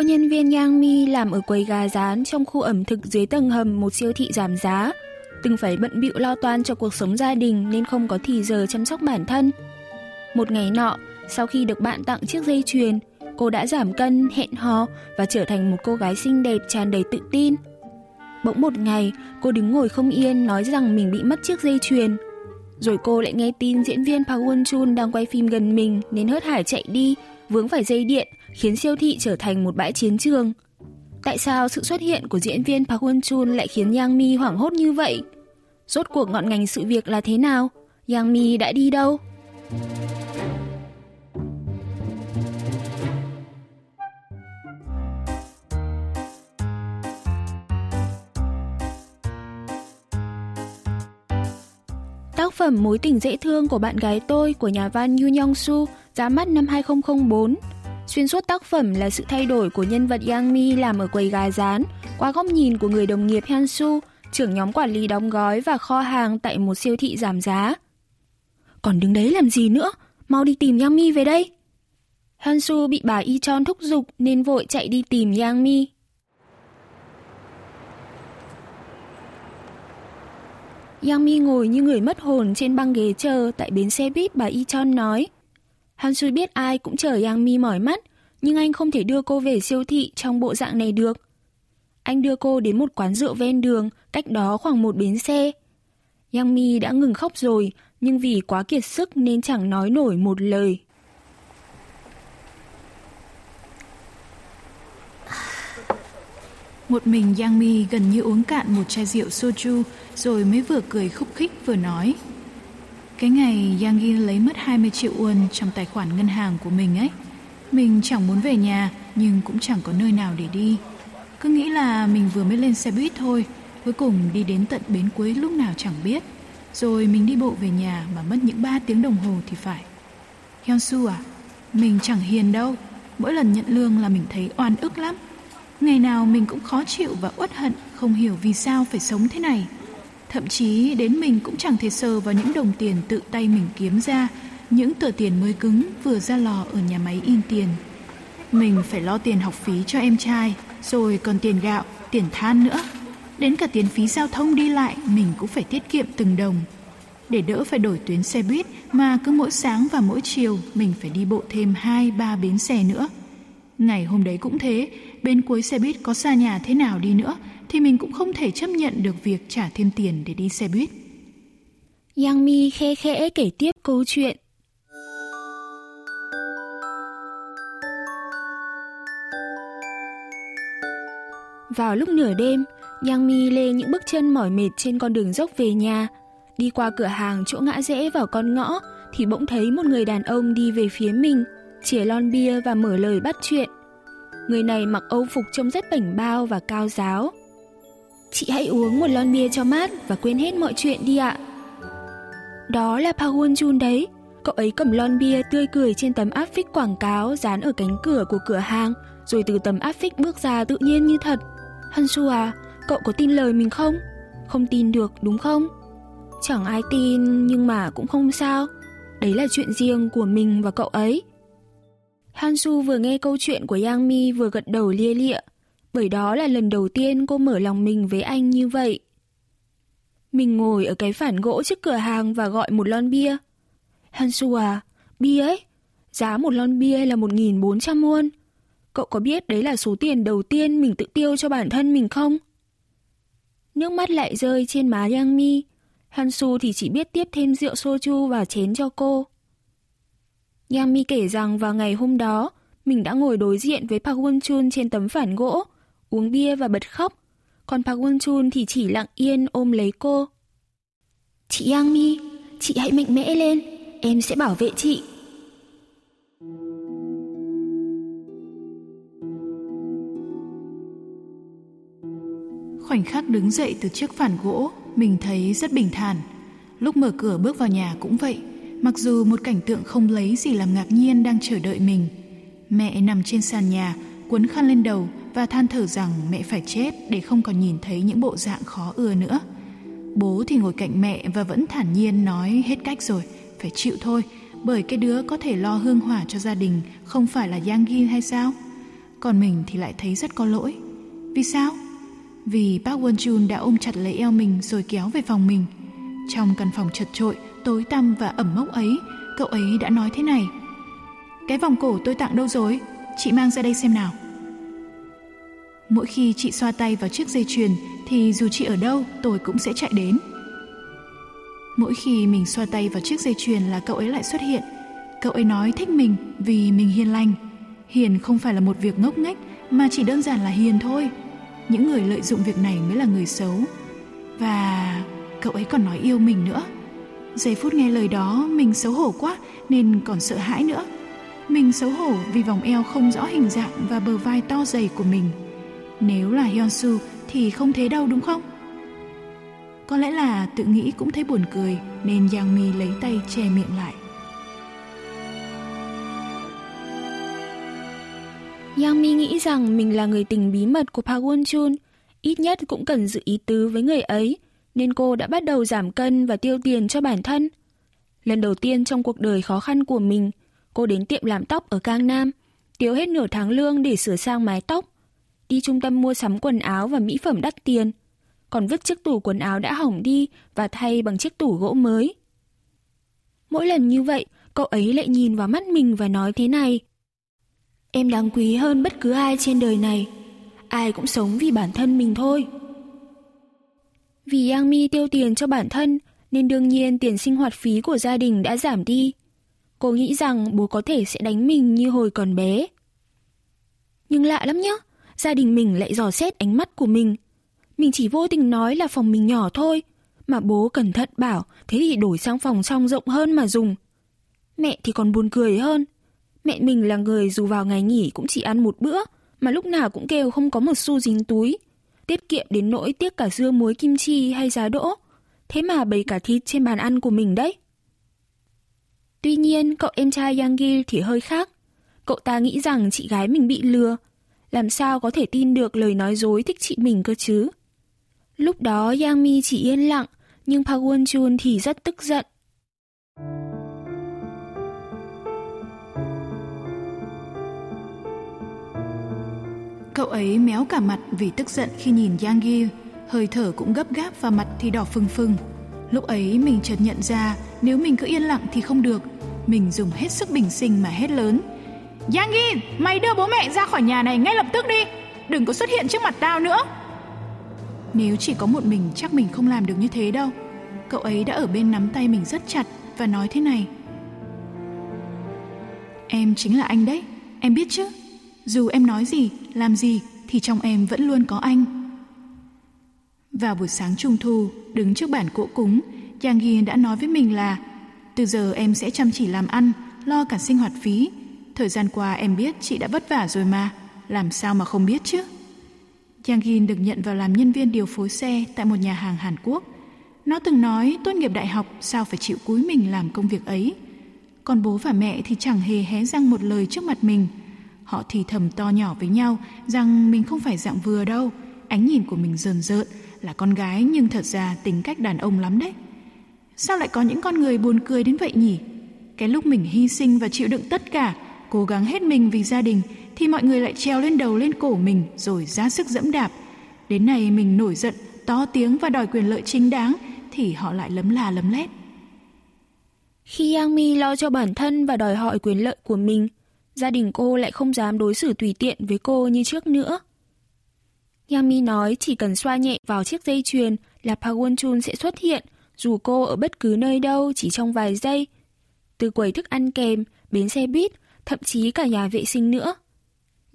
Cô nhân viên Yang Mi làm ở quầy gà rán trong khu ẩm thực dưới tầng hầm một siêu thị giảm giá. Từng phải bận bịu lo toan cho cuộc sống gia đình nên không có thì giờ chăm sóc bản thân. Một ngày nọ, sau khi được bạn tặng chiếc dây chuyền, cô đã giảm cân, hẹn hò và trở thành một cô gái xinh đẹp tràn đầy tự tin. Bỗng một ngày, cô đứng ngồi không yên nói rằng mình bị mất chiếc dây chuyền. Rồi cô lại nghe tin diễn viên Park Won Chun đang quay phim gần mình nên hớt hải chạy đi, vướng phải dây điện khiến siêu thị trở thành một bãi chiến trường. Tại sao sự xuất hiện của diễn viên Park Won Chun lại khiến Yang Mi hoảng hốt như vậy? Rốt cuộc ngọn ngành sự việc là thế nào? Yang Mi đã đi đâu? Tác phẩm Mối tình dễ thương của bạn gái tôi của nhà văn Yu Yong Su ra mắt năm 2004 Xuyên suốt tác phẩm là sự thay đổi của nhân vật Yang Mi làm ở quầy gà rán qua góc nhìn của người đồng nghiệp Hyun Su, trưởng nhóm quản lý đóng gói và kho hàng tại một siêu thị giảm giá. Còn đứng đấy làm gì nữa? Mau đi tìm Yang Mi về đây. Hyun Su bị bà Y Chon thúc giục nên vội chạy đi tìm Yang Mi. Yang Mi ngồi như người mất hồn trên băng ghế chờ tại bến xe buýt bà Y Chon nói – Han Sui biết ai cũng chờ Yang Mi mỏi mắt, nhưng anh không thể đưa cô về siêu thị trong bộ dạng này được. Anh đưa cô đến một quán rượu ven đường, cách đó khoảng một bến xe. Yang Mi đã ngừng khóc rồi, nhưng vì quá kiệt sức nên chẳng nói nổi một lời. Một mình Yang Mi gần như uống cạn một chai rượu soju rồi mới vừa cười khúc khích vừa nói. Cái ngày Yang lấy mất 20 triệu won trong tài khoản ngân hàng của mình ấy. Mình chẳng muốn về nhà nhưng cũng chẳng có nơi nào để đi. Cứ nghĩ là mình vừa mới lên xe buýt thôi, cuối cùng đi đến tận bến cuối lúc nào chẳng biết. Rồi mình đi bộ về nhà mà mất những 3 tiếng đồng hồ thì phải. Hyunsu à, mình chẳng hiền đâu. Mỗi lần nhận lương là mình thấy oan ức lắm. Ngày nào mình cũng khó chịu và uất hận, không hiểu vì sao phải sống thế này. Thậm chí đến mình cũng chẳng thể sờ vào những đồng tiền tự tay mình kiếm ra, những tờ tiền mới cứng vừa ra lò ở nhà máy in tiền. Mình phải lo tiền học phí cho em trai, rồi còn tiền gạo, tiền than nữa. Đến cả tiền phí giao thông đi lại mình cũng phải tiết kiệm từng đồng. Để đỡ phải đổi tuyến xe buýt mà cứ mỗi sáng và mỗi chiều mình phải đi bộ thêm 2-3 bến xe nữa. Ngày hôm đấy cũng thế, bên cuối xe buýt có xa nhà thế nào đi nữa thì mình cũng không thể chấp nhận được việc trả thêm tiền để đi xe buýt. Yang Mi khe khẽ kể tiếp câu chuyện. Vào lúc nửa đêm, Yang Mi lê những bước chân mỏi mệt trên con đường dốc về nhà. Đi qua cửa hàng chỗ ngã rẽ vào con ngõ thì bỗng thấy một người đàn ông đi về phía mình, chìa lon bia và mở lời bắt chuyện. Người này mặc âu phục trông rất bảnh bao và cao giáo. Chị hãy uống một lon bia cho mát và quên hết mọi chuyện đi ạ. Đó là Park Won Jun đấy. Cậu ấy cầm lon bia tươi cười trên tấm áp phích quảng cáo dán ở cánh cửa của cửa hàng, rồi từ tấm áp phích bước ra tự nhiên như thật. Hansu à, cậu có tin lời mình không? Không tin được đúng không? Chẳng ai tin nhưng mà cũng không sao. Đấy là chuyện riêng của mình và cậu ấy. Hansu vừa nghe câu chuyện của Yang Mi vừa gật đầu lia lịa bởi đó là lần đầu tiên cô mở lòng mình với anh như vậy. Mình ngồi ở cái phản gỗ trước cửa hàng và gọi một lon bia. Hansu à, bia ấy, giá một lon bia là 1.400 won. Cậu có biết đấy là số tiền đầu tiên mình tự tiêu cho bản thân mình không? Nước mắt lại rơi trên má Yang Mi. Hansu thì chỉ biết tiếp thêm rượu soju vào chén cho cô. Yang Mi kể rằng vào ngày hôm đó, mình đã ngồi đối diện với Park Won Chun trên tấm phản gỗ uống bia và bật khóc. còn Park Won Chun thì chỉ lặng yên ôm lấy cô. Chị Yang Mi, chị hãy mạnh mẽ lên, em sẽ bảo vệ chị. Khoảnh khắc đứng dậy từ chiếc phản gỗ, mình thấy rất bình thản. Lúc mở cửa bước vào nhà cũng vậy, mặc dù một cảnh tượng không lấy gì làm ngạc nhiên đang chờ đợi mình. Mẹ nằm trên sàn nhà, cuốn khăn lên đầu và than thở rằng mẹ phải chết để không còn nhìn thấy những bộ dạng khó ưa nữa. Bố thì ngồi cạnh mẹ và vẫn thản nhiên nói hết cách rồi, phải chịu thôi, bởi cái đứa có thể lo hương hỏa cho gia đình không phải là Yang Gin hay sao? Còn mình thì lại thấy rất có lỗi. Vì sao? Vì bác Won Chun đã ôm chặt lấy eo mình rồi kéo về phòng mình. Trong căn phòng chật trội, tối tăm và ẩm mốc ấy, cậu ấy đã nói thế này. Cái vòng cổ tôi tặng đâu rồi? Chị mang ra đây xem nào. Mỗi khi chị xoa tay vào chiếc dây chuyền, thì dù chị ở đâu, tôi cũng sẽ chạy đến. Mỗi khi mình xoa tay vào chiếc dây chuyền là cậu ấy lại xuất hiện. Cậu ấy nói thích mình vì mình hiền lành. Hiền không phải là một việc ngốc nghếch, mà chỉ đơn giản là hiền thôi. Những người lợi dụng việc này mới là người xấu. Và cậu ấy còn nói yêu mình nữa. Giây phút nghe lời đó, mình xấu hổ quá, nên còn sợ hãi nữa. Mình xấu hổ vì vòng eo không rõ hình dạng và bờ vai to dày của mình. Nếu là Hyunsu thì không thế đâu đúng không? Có lẽ là tự nghĩ cũng thấy buồn cười nên Yang Mi lấy tay che miệng lại. Yang Mi nghĩ rằng mình là người tình bí mật của Park Won Chun, ít nhất cũng cần giữ ý tứ với người ấy, nên cô đã bắt đầu giảm cân và tiêu tiền cho bản thân. Lần đầu tiên trong cuộc đời khó khăn của mình, cô đến tiệm làm tóc ở Cang Nam, tiêu hết nửa tháng lương để sửa sang mái tóc, đi trung tâm mua sắm quần áo và mỹ phẩm đắt tiền, còn vứt chiếc tủ quần áo đã hỏng đi và thay bằng chiếc tủ gỗ mới. Mỗi lần như vậy, cậu ấy lại nhìn vào mắt mình và nói thế này. Em đáng quý hơn bất cứ ai trên đời này. Ai cũng sống vì bản thân mình thôi. Vì Yang Mi tiêu tiền cho bản thân, nên đương nhiên tiền sinh hoạt phí của gia đình đã giảm đi. Cô nghĩ rằng bố có thể sẽ đánh mình như hồi còn bé. Nhưng lạ lắm nhá, gia đình mình lại dò xét ánh mắt của mình. Mình chỉ vô tình nói là phòng mình nhỏ thôi, mà bố cẩn thận bảo thế thì đổi sang phòng trong rộng hơn mà dùng. Mẹ thì còn buồn cười hơn. Mẹ mình là người dù vào ngày nghỉ cũng chỉ ăn một bữa, mà lúc nào cũng kêu không có một xu dính túi. Tiết kiệm đến nỗi tiếc cả dưa muối kim chi hay giá đỗ. Thế mà bày cả thịt trên bàn ăn của mình đấy. Tuy nhiên, cậu em trai Yang Gil thì hơi khác. Cậu ta nghĩ rằng chị gái mình bị lừa. Làm sao có thể tin được lời nói dối thích chị mình cơ chứ? Lúc đó Yang Mi chỉ yên lặng, nhưng Park Won Chun thì rất tức giận. Cậu ấy méo cả mặt vì tức giận khi nhìn Yang Gi, hơi thở cũng gấp gáp và mặt thì đỏ phừng phừng. Lúc ấy mình chợt nhận ra nếu mình cứ yên lặng thì không được. Mình dùng hết sức bình sinh mà hét lớn. Yang mày đưa bố mẹ ra khỏi nhà này ngay lập tức đi. Đừng có xuất hiện trước mặt tao nữa. Nếu chỉ có một mình chắc mình không làm được như thế đâu. Cậu ấy đã ở bên nắm tay mình rất chặt và nói thế này. Em chính là anh đấy, em biết chứ. Dù em nói gì, làm gì thì trong em vẫn luôn có anh. Vào buổi sáng trung thu, đứng trước bản cỗ cúng, Giang đã nói với mình là từ giờ em sẽ chăm chỉ làm ăn, lo cả sinh hoạt phí. Thời gian qua em biết chị đã vất vả rồi mà, làm sao mà không biết chứ? Giang Gin được nhận vào làm nhân viên điều phối xe tại một nhà hàng Hàn Quốc. Nó từng nói tốt nghiệp đại học sao phải chịu cúi mình làm công việc ấy. Còn bố và mẹ thì chẳng hề hé răng một lời trước mặt mình – Họ thì thầm to nhỏ với nhau rằng mình không phải dạng vừa đâu. Ánh nhìn của mình rờn rợn là con gái nhưng thật ra tính cách đàn ông lắm đấy. Sao lại có những con người buồn cười đến vậy nhỉ? Cái lúc mình hy sinh và chịu đựng tất cả, cố gắng hết mình vì gia đình thì mọi người lại treo lên đầu lên cổ mình rồi ra sức dẫm đạp. Đến này mình nổi giận, to tiếng và đòi quyền lợi chính đáng thì họ lại lấm la lấm lét. Khi Yang Mi lo cho bản thân và đòi hỏi quyền lợi của mình, gia đình cô lại không dám đối xử tùy tiện với cô như trước nữa. Yang Mi nói chỉ cần xoa nhẹ vào chiếc dây chuyền là Park Won Chun sẽ xuất hiện, dù cô ở bất cứ nơi đâu chỉ trong vài giây. Từ quầy thức ăn kèm, bến xe buýt, thậm chí cả nhà vệ sinh nữa.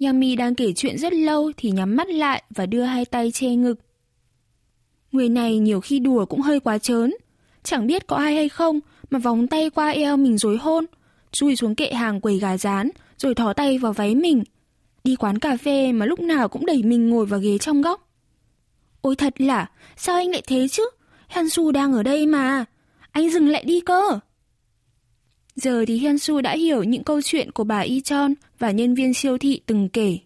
Yami đang kể chuyện rất lâu thì nhắm mắt lại và đưa hai tay che ngực. Người này nhiều khi đùa cũng hơi quá trớn. Chẳng biết có ai hay không mà vòng tay qua eo mình rồi hôn, chui xuống kệ hàng quầy gà rán rồi thò tay vào váy mình. Đi quán cà phê mà lúc nào cũng đẩy mình ngồi vào ghế trong góc. Ôi thật là, sao anh lại thế chứ? Hansu đang ở đây mà. Anh dừng lại đi cơ. Giờ thì Hyun-su đã hiểu những câu chuyện của bà Y Chon và nhân viên siêu thị từng kể.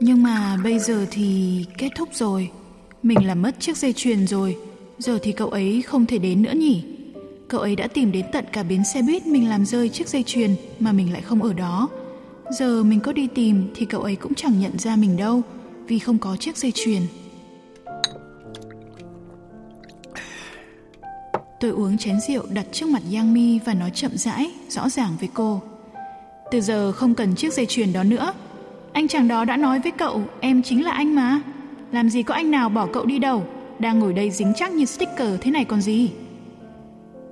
Nhưng mà bây giờ thì kết thúc rồi. Mình làm mất chiếc dây chuyền rồi. Giờ thì cậu ấy không thể đến nữa nhỉ? Cậu ấy đã tìm đến tận cả bến xe buýt mình làm rơi chiếc dây chuyền mà mình lại không ở đó. Giờ mình có đi tìm thì cậu ấy cũng chẳng nhận ra mình đâu vì không có chiếc dây chuyền. Tôi uống chén rượu đặt trước mặt Yang Mi và nói chậm rãi, rõ ràng với cô. Từ giờ không cần chiếc dây chuyền đó nữa. Anh chàng đó đã nói với cậu em chính là anh mà. Làm gì có anh nào bỏ cậu đi đâu, đang ngồi đây dính chắc như sticker thế này còn gì.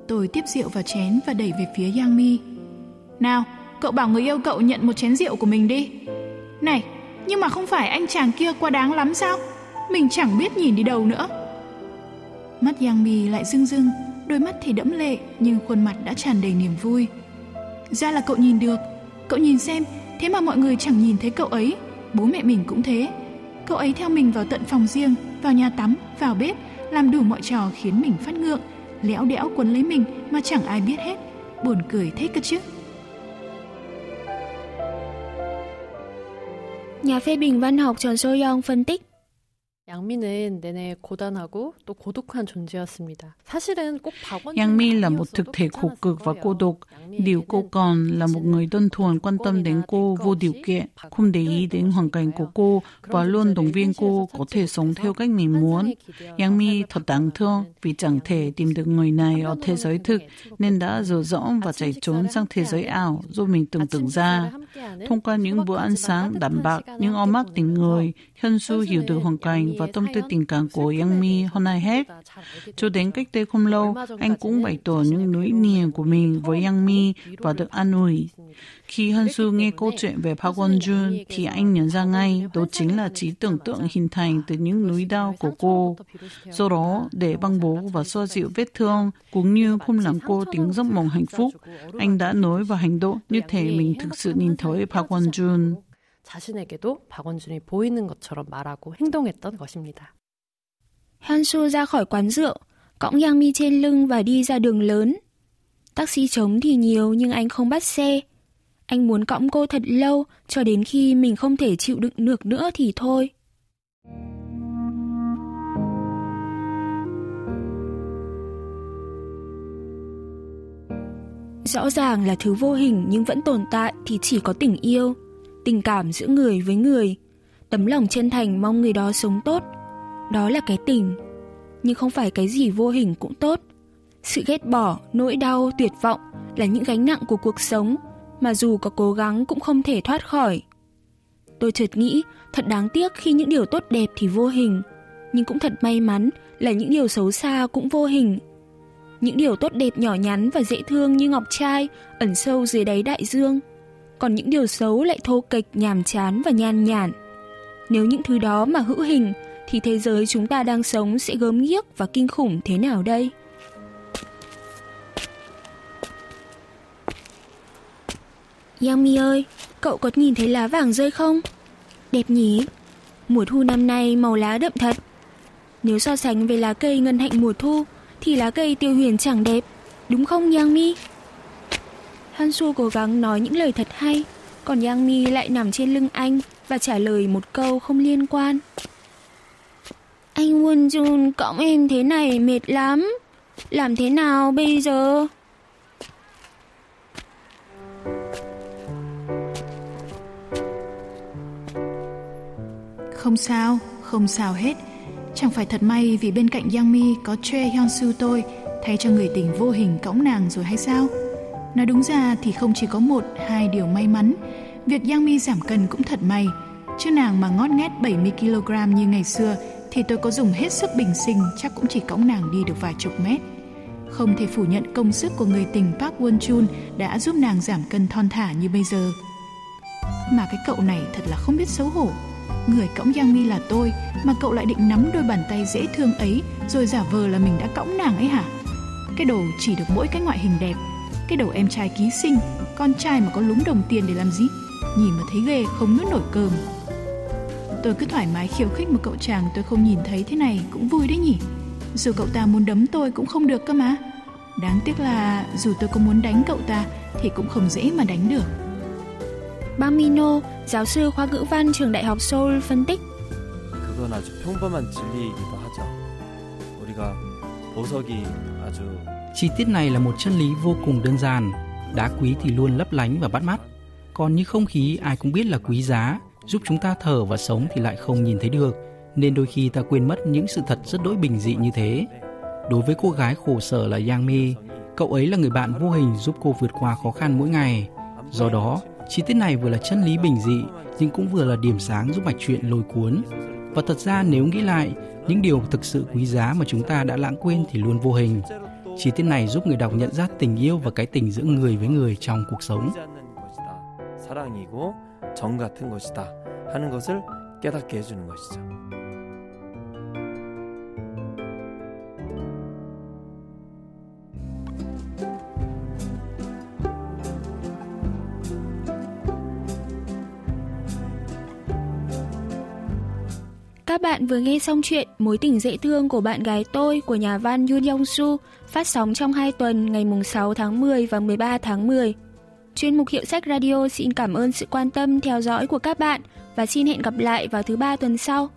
Tôi tiếp rượu vào chén và đẩy về phía Yang Mi. Nào, cậu bảo người yêu cậu nhận một chén rượu của mình đi. Này, nhưng mà không phải anh chàng kia quá đáng lắm sao? Mình chẳng biết nhìn đi đâu nữa. Mắt giang Mi lại rưng rưng, đôi mắt thì đẫm lệ nhưng khuôn mặt đã tràn đầy niềm vui. Ra là cậu nhìn được, cậu nhìn xem, thế mà mọi người chẳng nhìn thấy cậu ấy, bố mẹ mình cũng thế. Cậu ấy theo mình vào tận phòng riêng, vào nhà tắm, vào bếp, làm đủ mọi trò khiến mình phát ngượng, léo đẽo quấn lấy mình mà chẳng ai biết hết. Buồn cười thế cơ chứ. Nhà phê bình văn học Trần Sô Yong phân tích Yang Mi là một thực thể khổ cực và cô độc. Điều cô còn là một người đơn thuần quan tâm đến cô vô điều kiện, không để ý đến hoàn cảnh của cô và luôn động viên cô có thể sống theo cách mình muốn. Yang Mi thật đáng thương vì chẳng thể tìm được người này ở thế giới thực nên đã dở dõm và chạy trốn sang thế giới ảo do mình tưởng tượng ra. Thông qua những bữa ăn sáng đạm bạc, những ôm ấp tình người, Hyun Su hiểu được hoàn cảnh và tâm tư tình cảm của Yang Mi hơn ai hết. Cho đến cách đây không lâu, anh cũng bày tỏ những nỗi niềm của mình với Yang Mi và được an ủi. Khi Hân Su nghe câu chuyện về Park Won Jun thì anh nhận ra ngay đó chính là trí tưởng tượng hình thành từ những núi đau của cô. Do đó, để băng bó và xoa dịu vết thương cũng như không làm cô tính giấc mộng hạnh phúc, anh đã nói và hành động như thể mình thực sự nhìn thấy Park Won Jun. 자신에게도 박원준이 보이는 것처럼 말하고 행동했던 것입니다. Hansu ra khỏi quán rượu, cõng Yang Mi trên lưng và đi ra đường lớn. Taxi trống thì nhiều nhưng anh không bắt xe. Anh muốn cõng cô thật lâu cho đến khi mình không thể chịu đựng được nữa thì thôi. Rõ ràng là thứ vô hình nhưng vẫn tồn tại thì chỉ có tình yêu tình cảm giữa người với người, tấm lòng chân thành mong người đó sống tốt. Đó là cái tình, nhưng không phải cái gì vô hình cũng tốt. Sự ghét bỏ, nỗi đau, tuyệt vọng là những gánh nặng của cuộc sống mà dù có cố gắng cũng không thể thoát khỏi. Tôi chợt nghĩ thật đáng tiếc khi những điều tốt đẹp thì vô hình, nhưng cũng thật may mắn là những điều xấu xa cũng vô hình. Những điều tốt đẹp nhỏ nhắn và dễ thương như ngọc trai ẩn sâu dưới đáy đại dương còn những điều xấu lại thô kệch, nhàm chán và nhan nhản. Nếu những thứ đó mà hữu hình, thì thế giới chúng ta đang sống sẽ gớm ghiếc và kinh khủng thế nào đây? Yami ơi, cậu có nhìn thấy lá vàng rơi không? Đẹp nhỉ? Mùa thu năm nay màu lá đậm thật. Nếu so sánh với lá cây ngân hạnh mùa thu, thì lá cây tiêu huyền chẳng đẹp, đúng không Yami? Hansu cố gắng nói những lời thật hay, còn Yang Mi lại nằm trên lưng anh và trả lời một câu không liên quan. Anh Won Jun cõng em thế này mệt lắm. Làm thế nào bây giờ? Không sao, không sao hết. Chẳng phải thật may vì bên cạnh Yang Mi có Choi Hyun Soo tôi thay cho người tình vô hình cõng nàng rồi hay sao? Nói đúng ra thì không chỉ có một, hai điều may mắn. Việc Yang Mi giảm cân cũng thật may. Chứ nàng mà ngót nghét 70kg như ngày xưa thì tôi có dùng hết sức bình sinh chắc cũng chỉ cõng nàng đi được vài chục mét. Không thể phủ nhận công sức của người tình Park Won Chun đã giúp nàng giảm cân thon thả như bây giờ. Mà cái cậu này thật là không biết xấu hổ. Người cõng Yang Mi là tôi, mà cậu lại định nắm đôi bàn tay dễ thương ấy rồi giả vờ là mình đã cõng nàng ấy hả? Cái đồ chỉ được mỗi cái ngoại hình đẹp, cái đầu em trai ký sinh, con trai mà có lúng đồng tiền để làm gì? Nhìn mà thấy ghê không nuốt nổi cơm. Tôi cứ thoải mái khiêu khích một cậu chàng tôi không nhìn thấy thế này cũng vui đấy nhỉ. Dù cậu ta muốn đấm tôi cũng không được cơ mà. Đáng tiếc là dù tôi có muốn đánh cậu ta thì cũng không dễ mà đánh được. Bang Mino, giáo sư khoa ngữ văn trường Đại học Seoul phân tích. 그건 아주 평범한 진리이기도 하죠. 우리가 보석이 아주 Chi tiết này là một chân lý vô cùng đơn giản. Đá quý thì luôn lấp lánh và bắt mắt. Còn như không khí ai cũng biết là quý giá, giúp chúng ta thở và sống thì lại không nhìn thấy được. Nên đôi khi ta quên mất những sự thật rất đỗi bình dị như thế. Đối với cô gái khổ sở là Yang Mi, cậu ấy là người bạn vô hình giúp cô vượt qua khó khăn mỗi ngày. Do đó, chi tiết này vừa là chân lý bình dị nhưng cũng vừa là điểm sáng giúp mạch truyện lôi cuốn. Và thật ra nếu nghĩ lại, những điều thực sự quý giá mà chúng ta đã lãng quên thì luôn vô hình. Chi tiết này giúp người đọc nhận ra tình yêu và cái tình giữa người với người trong cuộc sống. 보이지 않는 것이다. 사랑이고 정 같은 것이다. 하는 것을 깨닫게 해주는 것이죠. Bạn vừa nghe xong chuyện Mối tình dễ thương của bạn gái tôi của nhà văn Yoon Yong Su, phát sóng trong 2 tuần ngày mùng 6 tháng 10 và 13 tháng 10. Chuyên mục Hiệu sách Radio xin cảm ơn sự quan tâm theo dõi của các bạn và xin hẹn gặp lại vào thứ ba tuần sau.